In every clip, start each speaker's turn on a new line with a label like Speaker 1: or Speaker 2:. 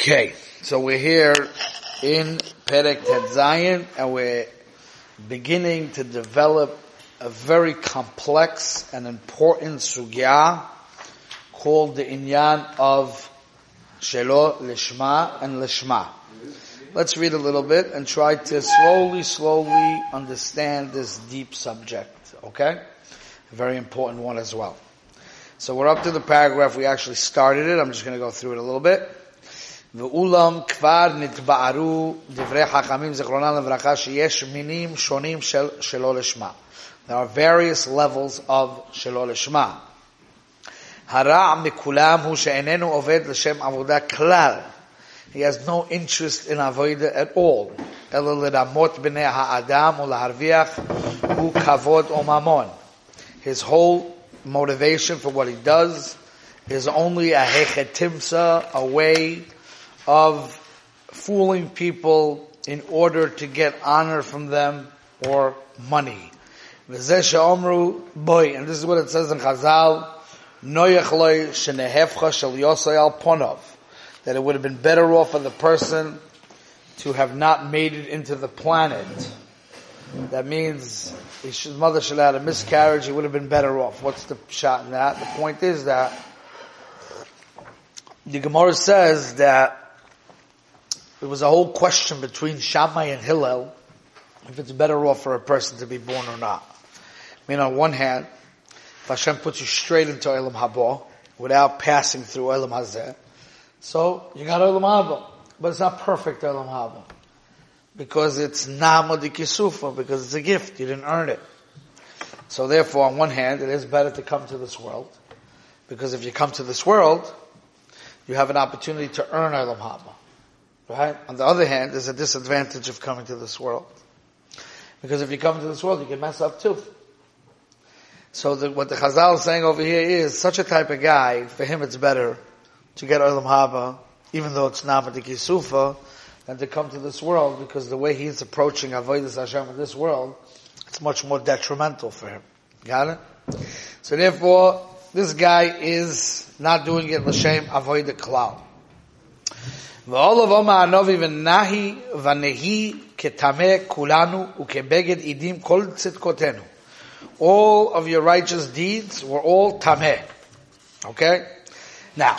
Speaker 1: Okay, so we're here in Perek Zayin, and we're beginning to develop a very complex and important sugya called the inyan of Shelo Lishma and Lishma. Let's read a little bit and try to slowly, slowly understand this deep subject, okay? A very important one as well. So we're up to the paragraph, we actually started it, I'm just going to go through it a little bit. ואולם כבר נתבערו דברי חכמים זיכרונם לברכה שיש מינים שונים של שלא לשמה. There are various levels of שלא לשמה. הרע מכולם הוא שאיננו עובד לשם עבודה כלל. He has no interest in avoida at all. אלא לרמות בני האדם ולהרוויח הוא כבוד או ממון. His whole motivation for what he does is only a hechetimsa, a way of fooling people in order to get honor from them or money. Boy, and this is what it says in Chazal, that it would have been better off for the person to have not made it into the planet. That means his mother should have had a miscarriage, he would have been better off. What's the shot in that? The point is that the Gemara says that there was a whole question between Shammai and Hillel if it's better off for a person to be born or not. I mean, on one hand, if Hashem puts you straight into Olam Haba without passing through Olam Hazeh, so you got Olam Haba, but it's not perfect Olam Haba because it's Namadi Kisufa, because it's a gift, you didn't earn it. So therefore, on one hand, it is better to come to this world, because if you come to this world, you have an opportunity to earn Olam Haba. Right? On the other hand, there's a disadvantage of coming to this world. Because if you come to this world, you can mess up too. So the, what the Chazal is saying over here is, such a type of guy, for him it's better to get Olam Haba, even though it's not Sufa, than to come to this world, because the way he's approaching Avodah Hashem in this world, it's much more detrimental for him. Got it? So therefore, this guy is not doing it l'shem Avodah Klal. All of your righteous deeds were all Tameh. Okay? Now,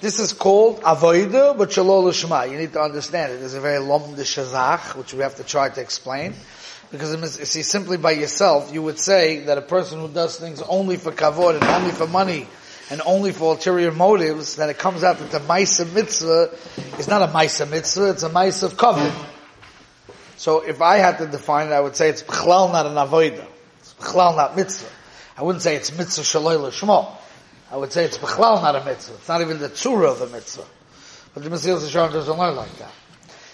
Speaker 1: this is called Avoida, but Shalol Shema. You need to understand it. There's a very lom de shazach, which we have to try to explain. Because see, simply by yourself, you would say that a person who does things only for kavod and only for money and only for ulterior motives, then it comes out that the Maisa Mitzvah is not a Maisa Mitzvah, it's a Maisa of. So if I had to define it, I would say it's B'chlal not an Avodah. It's B'chlal not Mitzvah. I wouldn't say it's Mitzvah Shaloi L'Shmo. I would say it's B'chlal not a Mitzvah. It's not even the Tzura of the Mitzvah. But the Mesilas Yesharim doesn't learn like that.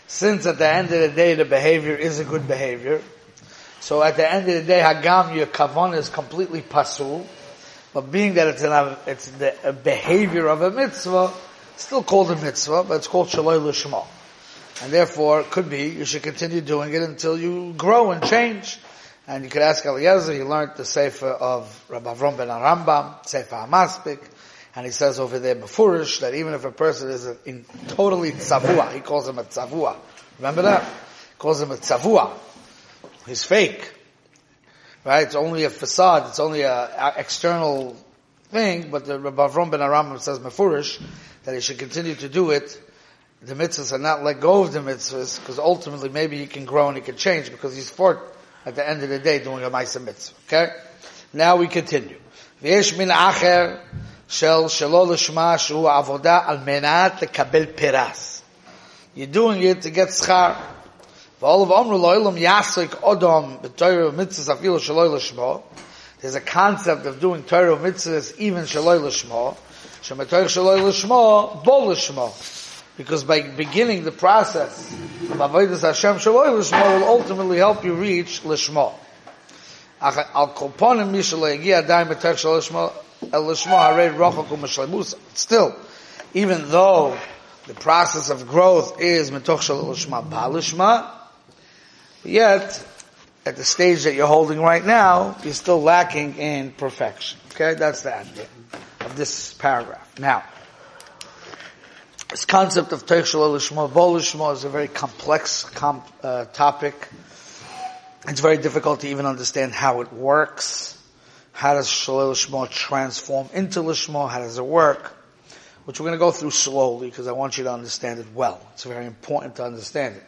Speaker 1: Since at the end of the day the behavior is a good behavior, so at the end of the day, Hagam, your Kavon is completely pasul, but being that it's, an, it's the behavior of a mitzvah, still called a mitzvah, but it's called shaloi l'shma. And therefore, it could be, you should continue doing it until you grow and change. And you could ask Eliezer, he learned the Sefer of Rabbi Avram ben Arambam, Sefer HaMaspik, and he says over there, Befurish, that even if a person is in totally tzavua, he calls him a tzavua. Remember that? He calls him a tzavua. He's fake. Right? It's only a facade. It's only an external thing. But the Rabbi Avram ben Aram says Mefurish that he should continue to do it. The mitzvahs are not let go of the mitzvahs because ultimately maybe he can grow and he can change because he's for at the end of the day doing a ma'isa mitzvah. Okay? Now we continue. ויש מן אחר של שלא לשמה שהוא עבודה על מנת לקבל פרס. You're doing it to get schar. There's a concept of doing Torah mitzvahs even shaloi l'shmo. Shematoich shaloi l'shmo, bol l'shmo. Because by beginning the process of Avodah Hashem shaloi l'shmo will ultimately help you reach l'shmo. Al adai matoich shaloi el harei rochok. Still, even though the process of growth is metoch shaloi l'shma, ba l'shma, Yet, at the stage that you're holding right now, you're still lacking in perfection. Okay, that's the idea of this paragraph. Now, This concept of Teich Shalol Lishma, Bo Lishma is a very complex com- uh, topic. It's very difficult to even understand how it works. How does Shalol Lishma transform into Lishma? How does it work? Which we're going to go through slowly because I want you to understand it well. It's very important to understand it.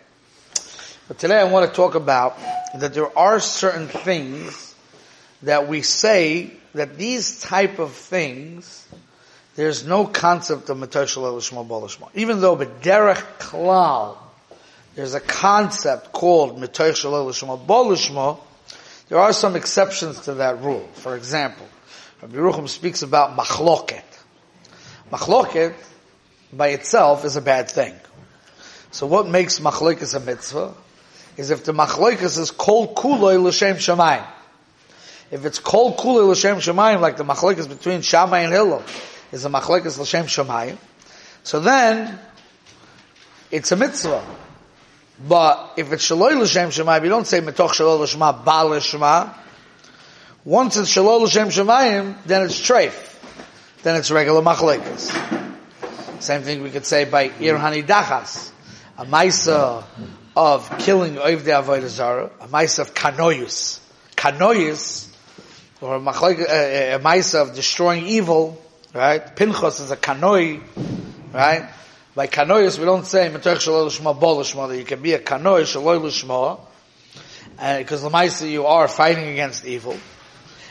Speaker 1: But today I want to talk about that there are certain things that we say that these type of things there's no concept of Matosh Lishma Bolishma. Even though B'derech Klal, there's a concept called Matosh Lishma Bolishma, there are some exceptions to that rule. For example, Rabbi Yerucham speaks about Machloket. Machloket, by itself, is a bad thing. So what makes Machloket a mitzvah? Is if the Machloket is Kol Kuloi L'Shem Shemayim. If it's Kol Kuloi L'Shem Shemayim, like the Machloket between Shammai and Hillel, is a machlekes l'shem shamayim. So then, it's a mitzvah. But if it's shaloi l'shem shamayim, you don't say metoch shaloi l'shma ba l'shma. Once it's shaloi l'shem shamayim, then it's treif. Then it's regular machlekes. Same thing we could say by ir dachas, a maisa of killing oivdei avodah zara, a maisa of kanoyus. Kanoyus, or a, a, a of destroying evil, right? Pinchos is a kanoi, right? By kanois, we don't say metoch shalol l'shma bol that you can be a kanoi shalol l'shma, because uh, l'maisa you are fighting against evil.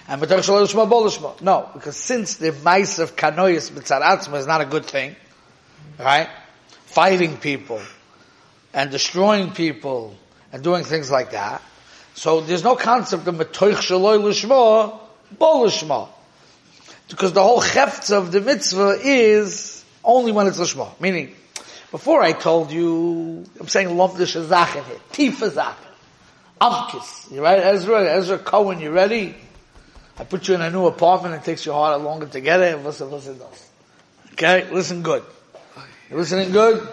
Speaker 1: And metoch shalol l'shma bol. No, because since the mice of kanois mitzaratzma is not a good thing, right? Fighting people, and destroying people, and doing things like that. So there's no concept of metoch shalol l'shma bol l'shma. Because the whole heft of the mitzvah is only when it's lishma. Meaning, before I told you, I'm saying love the shazach here. Tifa zach. Amkis. You right? Ezra, Ezra Cohen, you ready? I put you in a new apartment, it takes you harder longer to get it, listen, listen, does. Okay? Listen good. You listening good?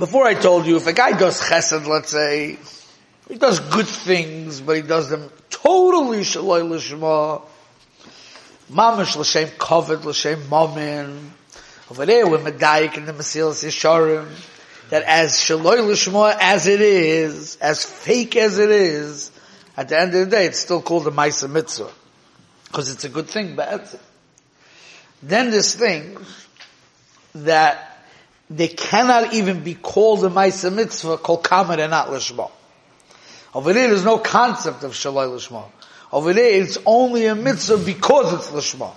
Speaker 1: Before I told you, if a guy does chesed, let's say, he does good things, but he does them totally shaloi lishma, Mamish l'shem kovet, l'shem momin. Over there, we're medayik in the Mesilas Yesharim, that as shaloi l'shmoa as it is, as fake as it is, at the end of the day, it's still called a Maisa Mitzvah. Because it's a good thing, but then this thing that they cannot even be called a Maisa Mitzvah, called Kamer and not Lishma. Over there, there's no concept of Shaloi Lishma. Over there, it's only a mitzvah because it's l'shma.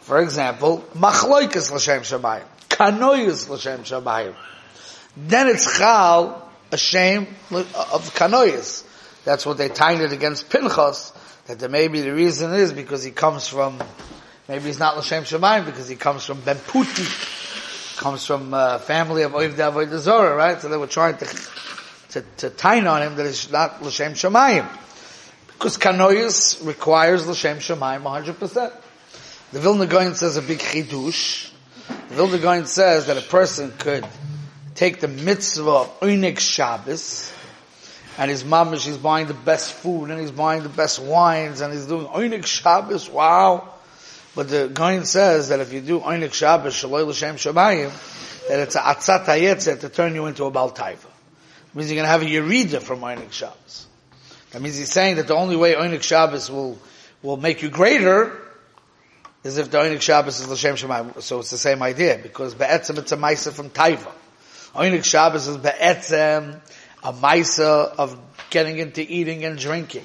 Speaker 1: For example, machloikas l'shem shabayim, kanoyas l'shem shabayim. Then it's chal, a shame of kanoyas. That's what they tied it against Pinchas, that maybe the reason is because he comes from, maybe he's not l'shem shabayim because he comes from Ben Puti, comes from a family of Oiv Avodah right? So they were trying to, to, to tie on him that it's not l'shem shamayim. Because Kanoyas requires L'Shem Shemaim 100%. The Vilna Gaon says a big chidush. The Vilna Gaon says that a person could take the mitzvah of Unik Shabbos, and his mamish, she's buying the best food, and he's buying the best wines, and he's doing Unik Shabbos, wow. But the Gaon says that if you do Unik Shabbos, Shaloi L'Shem Shemayim, that it's a Atzat HaYetzer to turn you into a Baltaiva. It means you're going to have a Yerida from Unik Shabbos. That means he's saying that the only way Oinik Shabbos will, will make you greater is if the Oinik Shabbos is L'Shem Shemayim. So it's the same idea, because Be'etzem it's a Maisa from Taiva. Oinik Shabbos is Be'etzem, a Maisa of getting into eating and drinking.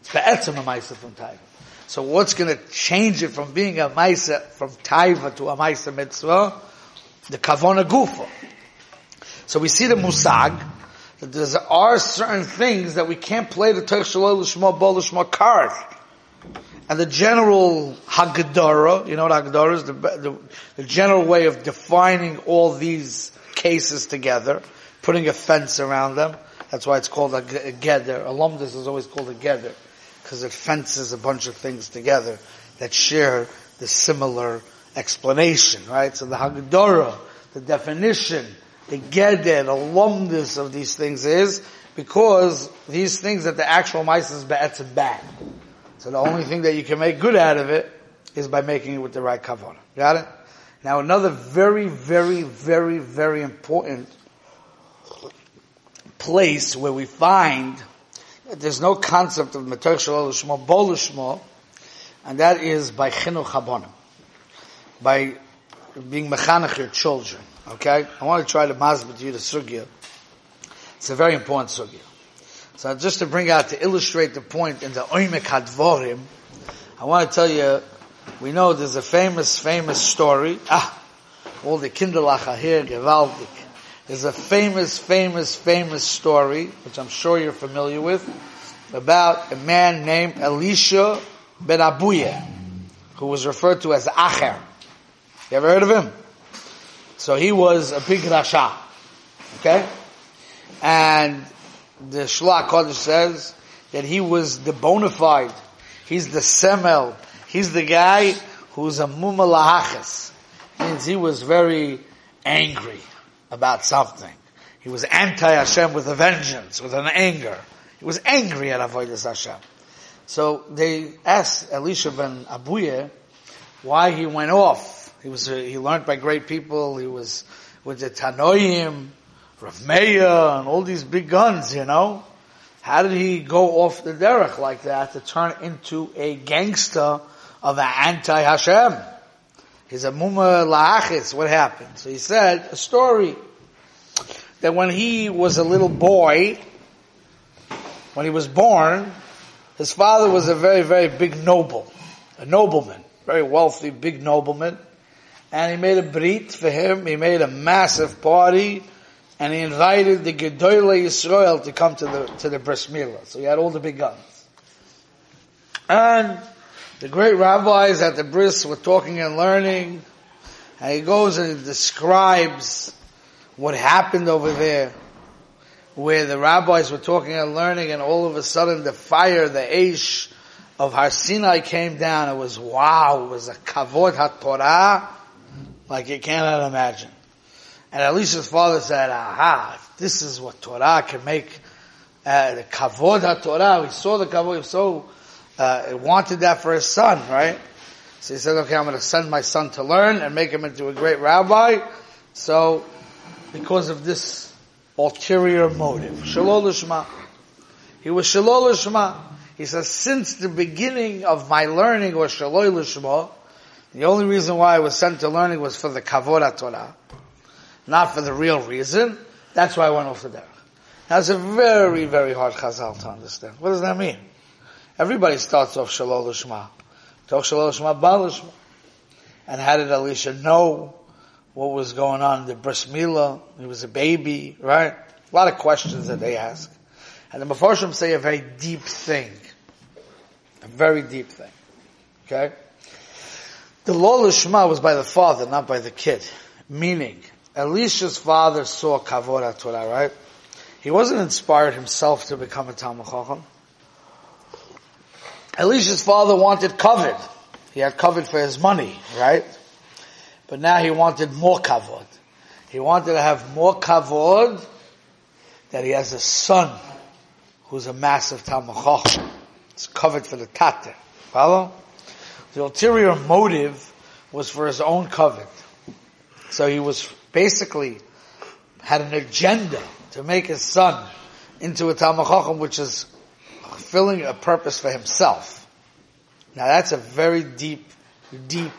Speaker 1: It's Be'etzem a Maisa from Taiva. So what's going to change it from being a Maisa from Taiva to a Maisa Mitzvah? The Kavona Gufa. So we see the Musag, that there are certain things that we can't play the Teich Shalol L'Shma Bo L'Shma card. And the general Haggadah, you know what Haggadah is? The, the, the, general way of defining all these cases together, putting a fence around them. That's why it's called a, a Geder. Alumnus is always called a Geder, because it fences a bunch of things together that share the similar explanation, right? So the Haggadah, the definition, the geder, the alumnus of these things is because these things that the actual mice is be'etzim bad. So the only thing that you can make good out of it is by making it with the right kavanah. Got it? Now another very, very, very, very important place where we find there's no concept of Matar Shalol Shmo, Bol and that is by Chinuch Habonim. By being mechanech your children. Okay? I want to try to mazbit you the sugya. It's a very important sugya. So just to bring out, to illustrate the point in the Oimek Hadvorim, I want to tell you, we know there's a famous, famous story. Ah, all the Kinderlacha here, Gewaldig. There's a famous, famous, famous story, which I'm sure you're familiar with, about a man named Elisha ben Abuya, who was referred to as Acher. You ever heard of him? So he was a big Rasha. Okay? And the Shlach Kodesh says that he was the bona fide, he's the semel, he's the guy who's a mumalahaches. Means he was very angry about something. He was anti-Hashem with a vengeance, with an anger. He was angry at Avodah Hashem. So they asked Elisha ben Abuye why he went off. He was, he learned by great people. He was with the Tanoim, Rav Meir, and all these big guns, you know. How did he go off the derech like that to turn into a gangster of an anti-Hashem? He's a mumma la'achis. What happened? So he said a story that when he was a little boy, when he was born, his father was a very, very big noble, a nobleman, very wealthy, big nobleman. And he made a brit for him. He made a massive party and he invited the Gedolei Yisrael to come to the, to the bris. So he had all the big guns. And the great rabbis at the bris were talking and learning, and he goes and he describes what happened over there, where the rabbis were talking and learning, and all of a sudden the fire, the Aish of Har Sinai came down. It was wow, it was a kavod ha-Torah, like you cannot imagine. And Elisha's father said, aha, this is what Torah can make, uh, the kavod ha-Torah, we saw the kavod, saw uh, wanted that for his son, right? So he said, okay, I'm going to send my son to learn and make him into a great rabbi. So, because of this ulterior motive, Shalol Lishma. He was Shalol Lishma. He says, since the beginning of my learning was Shalol Lishma, the only reason why I was sent to learning was for the Kavod Torah, not for the real reason. That's why I went off the derech. That's a very, very hard chazal to understand. What does that mean? Everybody starts off Shalol Lishma. Talk Shalol Lishma, Baal Lishma. And how did Elisha know what was going on? in The bris milah, he was a baby, right? A lot of questions that they ask. And the Mepharshim say a very deep thing. A very deep thing. Okay? The law Lishma was by the father, not by the kid. Meaning, Elisha's father saw Kavod Torah, right? He wasn't inspired himself to become a Talmud Chacham. Elisha's father wanted covet. He had covet for his money, right? But now he wanted more kavod. He wanted to have more kavod that he has a son who's a massive Talmud. It's covered for the tate. Follow? The ulterior motive was for his own covet. So he was basically had an agenda to make his son into a Talmud which is fulfilling a purpose for himself. Now that's a very deep, deep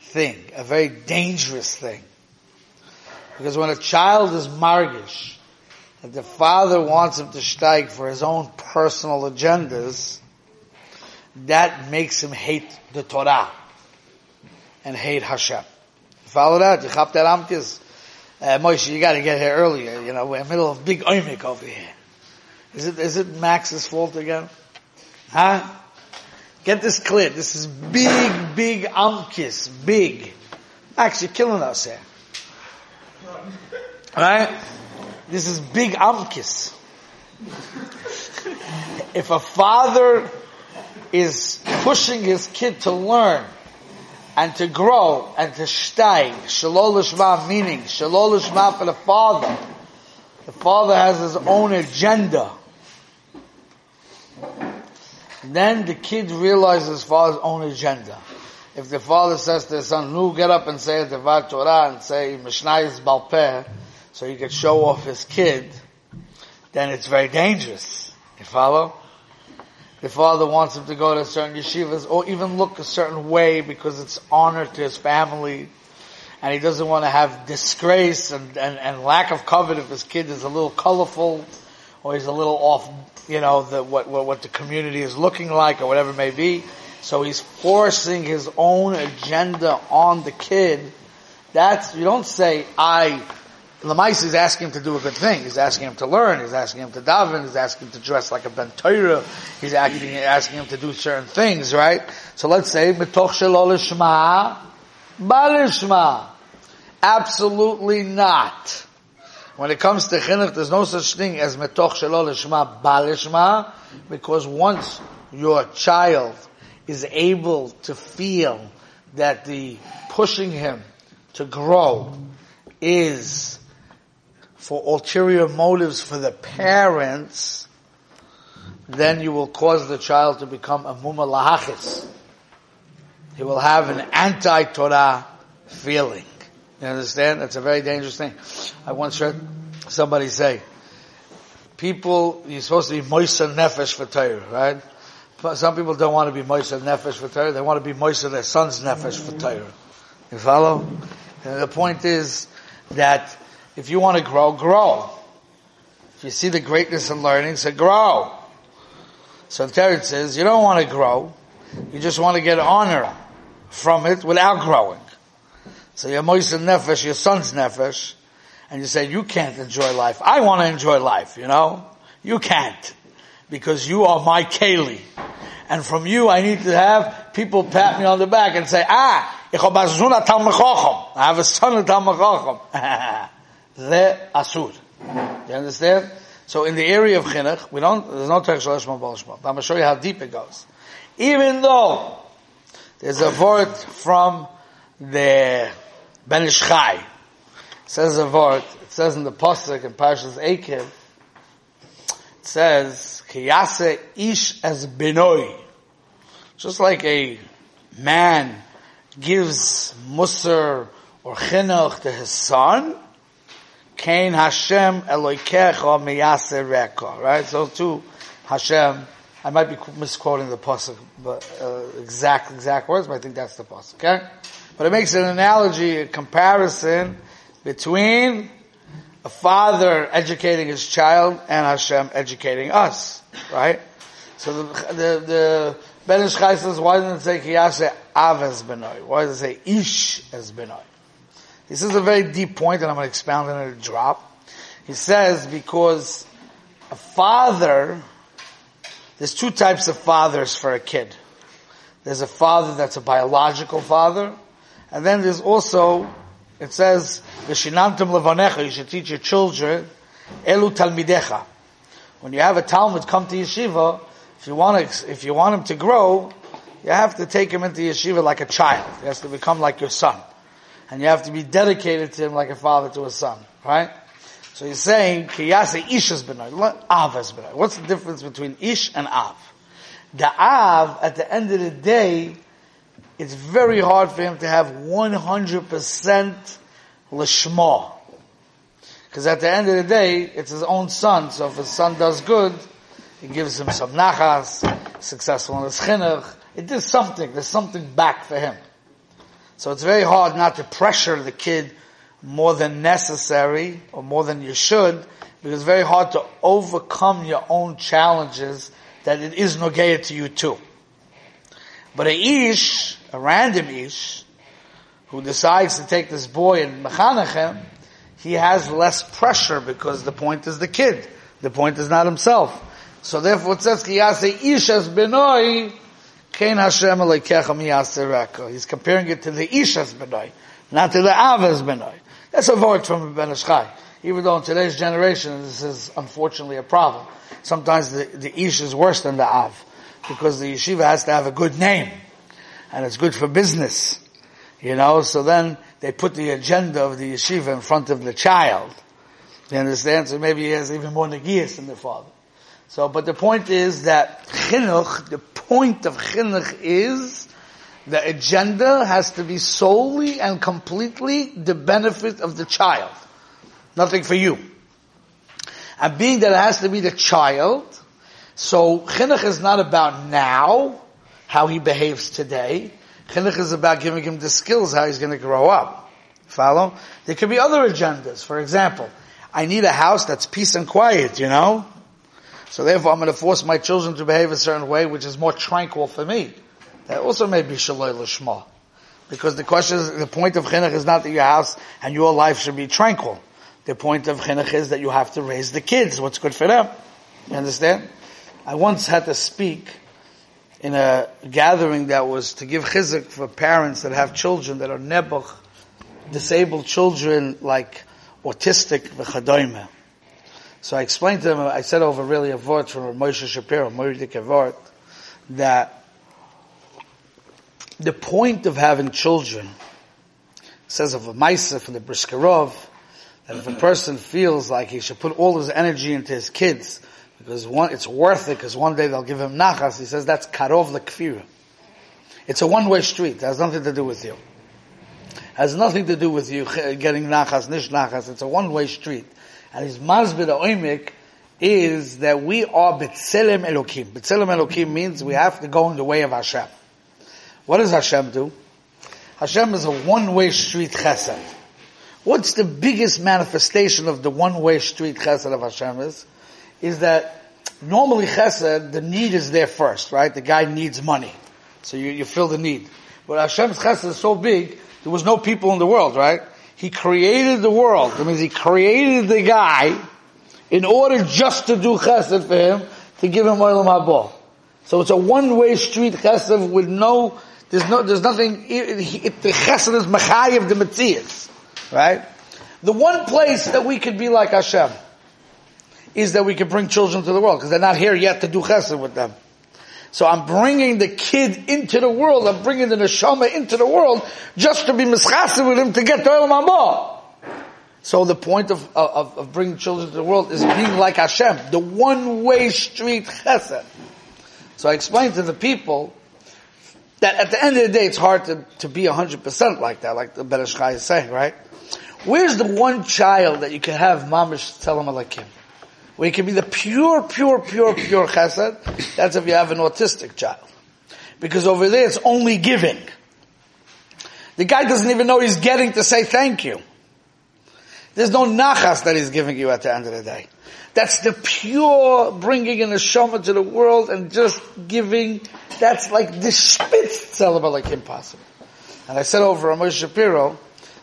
Speaker 1: thing, a very dangerous thing. Because when a child is margish, and the father wants him to steig for his own personal agendas, that makes him hate the Torah and hate Hashem. Follow that? You chop that amkis? Uh, Moshe, you gotta get here earlier. You know, we're in the middle of big oimik over here. Is it, is it Max's fault again? Huh? Get this clear. This is big, big amkis. Big. Max, you're killing us here. Right? This is big amkis. if a father is pushing his kid to learn and to grow and to stay, shalol lishma meaning, shalol lishma for the father. The father has his own agenda. Then the kid realizes his father's own agenda. if the father says to his son, "Nu, get up and say a Devar Torah and say Mishnayis Balpeh," so he could show off his kid, then it's very dangerous. You follow? The father wants him to go to certain yeshivas or even look a certain way because it's honor to his family and he doesn't want to have disgrace and, and, and lack of covet if his kid is a little colorful or he's a little off, you know, the, what, what, what the community is looking like or whatever it may be. So he's forcing his own agenda on the kid. That's, you don't say, I, Lamais is asking him to do a good thing. He's asking him to learn. He's asking him to daven. He's asking him to dress like a ben Torah. He's asking, asking him to do certain things, right? So let's say, mitoch balishma. Absolutely not. When it comes to chinuch, there's no such thing as metoch shelo lishma balishma, because once your child is able to feel that the pushing him to grow is for ulterior motives for the parents, then you will cause the child to become a mumalahachis. He will have an anti-Torah feeling. You understand? That's a very dangerous thing. I once heard somebody say, people, you're supposed to be moisa nefesh for Torah, right? Some people don't want to be moisa nefesh for Torah. They want to be moisa their son's nefesh for Torah. You follow? And the point is that if you want to grow, grow. If you see the greatness in learning, say grow. So Torah says you don't want to grow. You just want to get honor from it without growing. So you're Moisa Nefesh, your son's Nefesh, and you say, you can't enjoy life. I want to enjoy life, you know? You can't. Because you are my Kaylee. And from you I need to have people pat me on the back and say, ah, I have a son of Talmud The Asur. You understand? So in the area of Chinuch, we don't, there's no Tech Shalosh But I'm going to show you how deep it goes. Even though there's a word from the Ben Ish Chai. says a word, it says in the Pasuk in Parshas Ekev, it says, Kiyase ish as benoi. Just like a man gives musar or chinuch to his son, Kain Hashem Eloikecha miyase reka. Right? So too, Hashem, I might be misquoting the pasuk, but uh, exact exact words, but I think that's the pasuk. Okay. But it makes an analogy, a comparison between a father educating his child and Hashem educating us, right? So the, the, the Ben Ish Chai says, why didn't it say Kiyase Av as Benoi? Why does it say Ish as Benoi? This is a very deep point and I'm going to expound on it a drop. He says because a father, there's two types of fathers for a kid. There's a father that's a biological father, and then there's also, it says, V'shinantum levanecha, you should teach your children, elu talmidecha. When you have a Talmud come to yeshiva, if you want to, if you want him to grow, you have to take him into yeshiva like a child. He has to become like your son. And you have to be dedicated to him like a father to a son. Right? So he's saying, Kiyase benoy, avas benoy. What's the difference between ish and av? The av, at the end of the day, it's very hard for him to have 100% lishma. Because at the end of the day, it's his own son, so if his son does good, it gives him some nachas, successful in his chinuch, it does something, there's something back for him. So it's very hard not to pressure the kid more than necessary, or more than you should, because it's very hard to overcome your own challenges that it is nogeya to you too. But a ish, a random ish, who decides to take this boy and mechanechem, he has less pressure because the point is the kid. The point is not himself. So therefore it says, Kiyase ish as benoi, Kain Hashem miyase He's comparing it to the ish as benoi, not to the av as benoi. That's a word from Ben Ish Even though in today's generation this is unfortunately a problem. Sometimes the, the ish is worse than the av. Because the yeshiva has to have a good name and it's good for business. You know, so then they put the agenda of the yeshiva in front of the child. You understand? So maybe he has even more negias than the father. So, but the point is that chinuch, the point of chinuch is The agenda has to be solely and completely the benefit of the child. Nothing for you. And being that it has to be the child, so chinuch is not about now, how he behaves today. Chinuch is about giving him the skills how he's going to grow up. Follow? There could be other agendas. For example, I need a house that's peace and quiet, you know? So therefore I'm going to force my children to behave a certain way which is more tranquil for me. That also may be shaloi lishma. Because the question is, the point of chinuch is not that your house and your life should be tranquil. The point of chinuch is that you have to raise the kids, what's good for them. You understand? I once had to speak in a gathering that was to give chizuk for parents that have children that are nebuch, disabled children like autistic v'chadoyme. So I explained to them, I said over really a word from Moshe Shapiro, Moiridik word, that the point of having children says of a Maisa from the Briskerov that if a person feels like he should put all his energy into his kids because one, it's worth it because one day they'll give him nachas, he says that's karov lekfira. It's a one-way street. It has nothing to do with you. It has nothing to do with you getting nachas, nish nachas. It's a one-way street. And his mazbid oimik is that we are betzelem elokim. Betzelem elokim means we have to go in the way of Hashem. What does Hashem do? Hashem is a one-way street chesed. What's the biggest manifestation of the one-way street chesed of Hashem is? Is that normally chesed, the need is there first, right? The guy needs money. So you, you fill the need. But Hashem's chesed is so big, there was no people in the world, right? He created the world. That means he created the guy in order just to do chesed for him, to give him oil and haba. So it's a one-way street chesed with no there's no, there's nothing, if the chesed is machayev the metzias, right? The one place that we could be like Hashem is that we can bring children to the world because they're not here yet to do chesed with them. So I'm bringing the kid into the world. I'm bringing the neshama into the world just to be mischased with him to get to Olam Haba. So the point of, of, of bringing children to the world is being like Hashem, the one-way street chesed. So I explained to the people that at the end of the day, it's hard to, to be 100% like that, like the Ish is saying, right? Where's the one child that you can have mamish tell him like him? Where you can be the pure, pure, pure, pure chesed, that's if you have an autistic child. Because over there it's only giving. The guy doesn't even know he's getting to say thank you. There's no nachas that he's giving you at the end of the day. That's the pure bringing in a shoma to the world and just giving that's like the spitz like impossible. And I said over Ramesh Shapiro,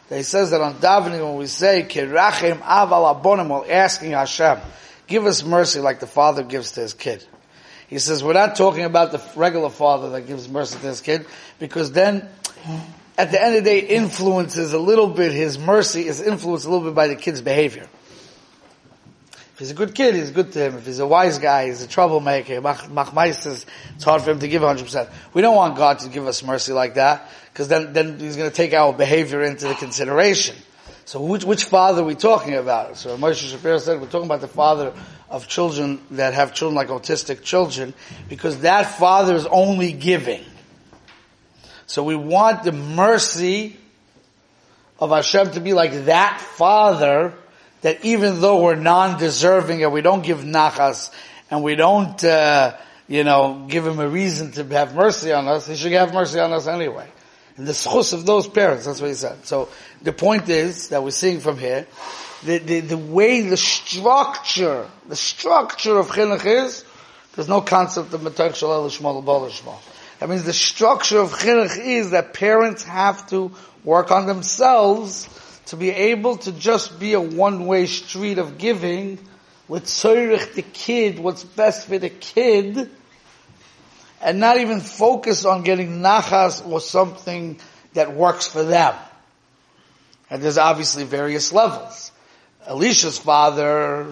Speaker 1: that he says that on davening when we say kirachim aval abonim while asking Hashem, give us mercy like the father gives to his kid. He says we're not talking about the regular father that gives mercy to his kid because then at the end of the day influences a little bit his mercy is influenced a little bit by the kid's behavior. If he's a good kid, he's good to him. If he's a wise guy, he's a troublemaker. Machmais is, it's hard for him to give 100%. We don't want God to give us mercy like that, because then, then he's going to take our behavior into the consideration. So which, which father are we talking about? So Moshe Shapiro said we're talking about the father of children that have children like autistic children, because that father is only giving. So we want the mercy of Hashem to be like that father that even though we're non-deserving and we don't give nachas and we don't, uh, you know, give him a reason to have mercy on us, he should have mercy on us anyway. And the schus of those parents, that's what he said. So the point is that we're seeing from here, the, the, the way the structure, the structure of chinuch is, there's no concept of metoch shalal shmal bal That means the structure of chinuch is that parents have to work on themselves to be able to just be a one-way street of giving with tzorich the kid, what's best for the kid, and not even focus on getting nachas or something that works for them. And there's obviously various levels. Elisha's father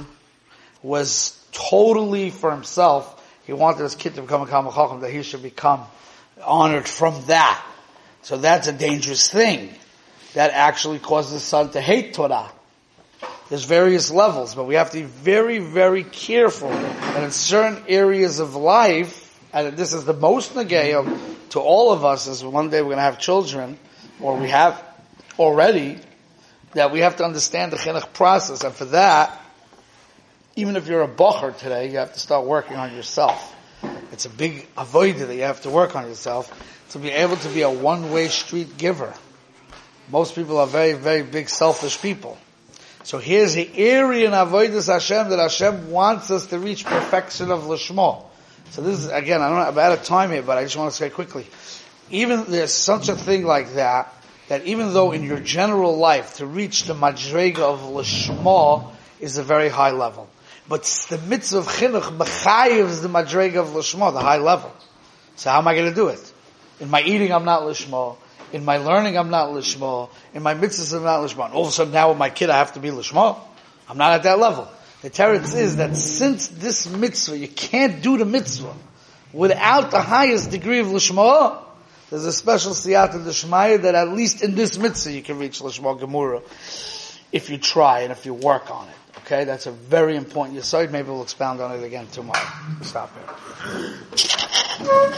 Speaker 1: was totally for himself. He wanted his kid to become a Kamachacham, that he should become honored from that. So that's a dangerous thing that actually causes the son to hate Torah. There's various levels, but we have to be very, very careful that in certain areas of life, and this is the most negay of to all of us is one day we're going to have children, or we have already, that we have to understand the chinuch process, and for that, even if you're a bocher today, you have to start working on yourself. It's a big avoider that you have to work on yourself to be able to be a one-way street giver. Most people are very, very big selfish people. So here's the area in avoidance Hashem that Hashem wants us to reach perfection of Lishmo. So this is, again, I don't know, I'm out of time here, but I just want to say quickly. Even there's such a thing like that, that even though in your general life to reach the Madrega of Lishmo is a very high level. But the mitzvah of chinuch mechayiv the madrega of lishma, the high level. So how am I going to do it? In my eating, I'm not lishma. In my learning, I'm not lishma. In my mitzvahs, I'm not lishma. And all of a sudden, now with my kid, I have to be lishma. I'm not at that level. The teretz is that since this mitzvah, you can't do the mitzvah without the highest degree of lishma. There's a special siyata Shemaya that at least in this mitzvah you can reach lishma gemura if you try and if you work on it. Okay, that's a very important aside. Maybe we'll expound on it again tomorrow. Stop here.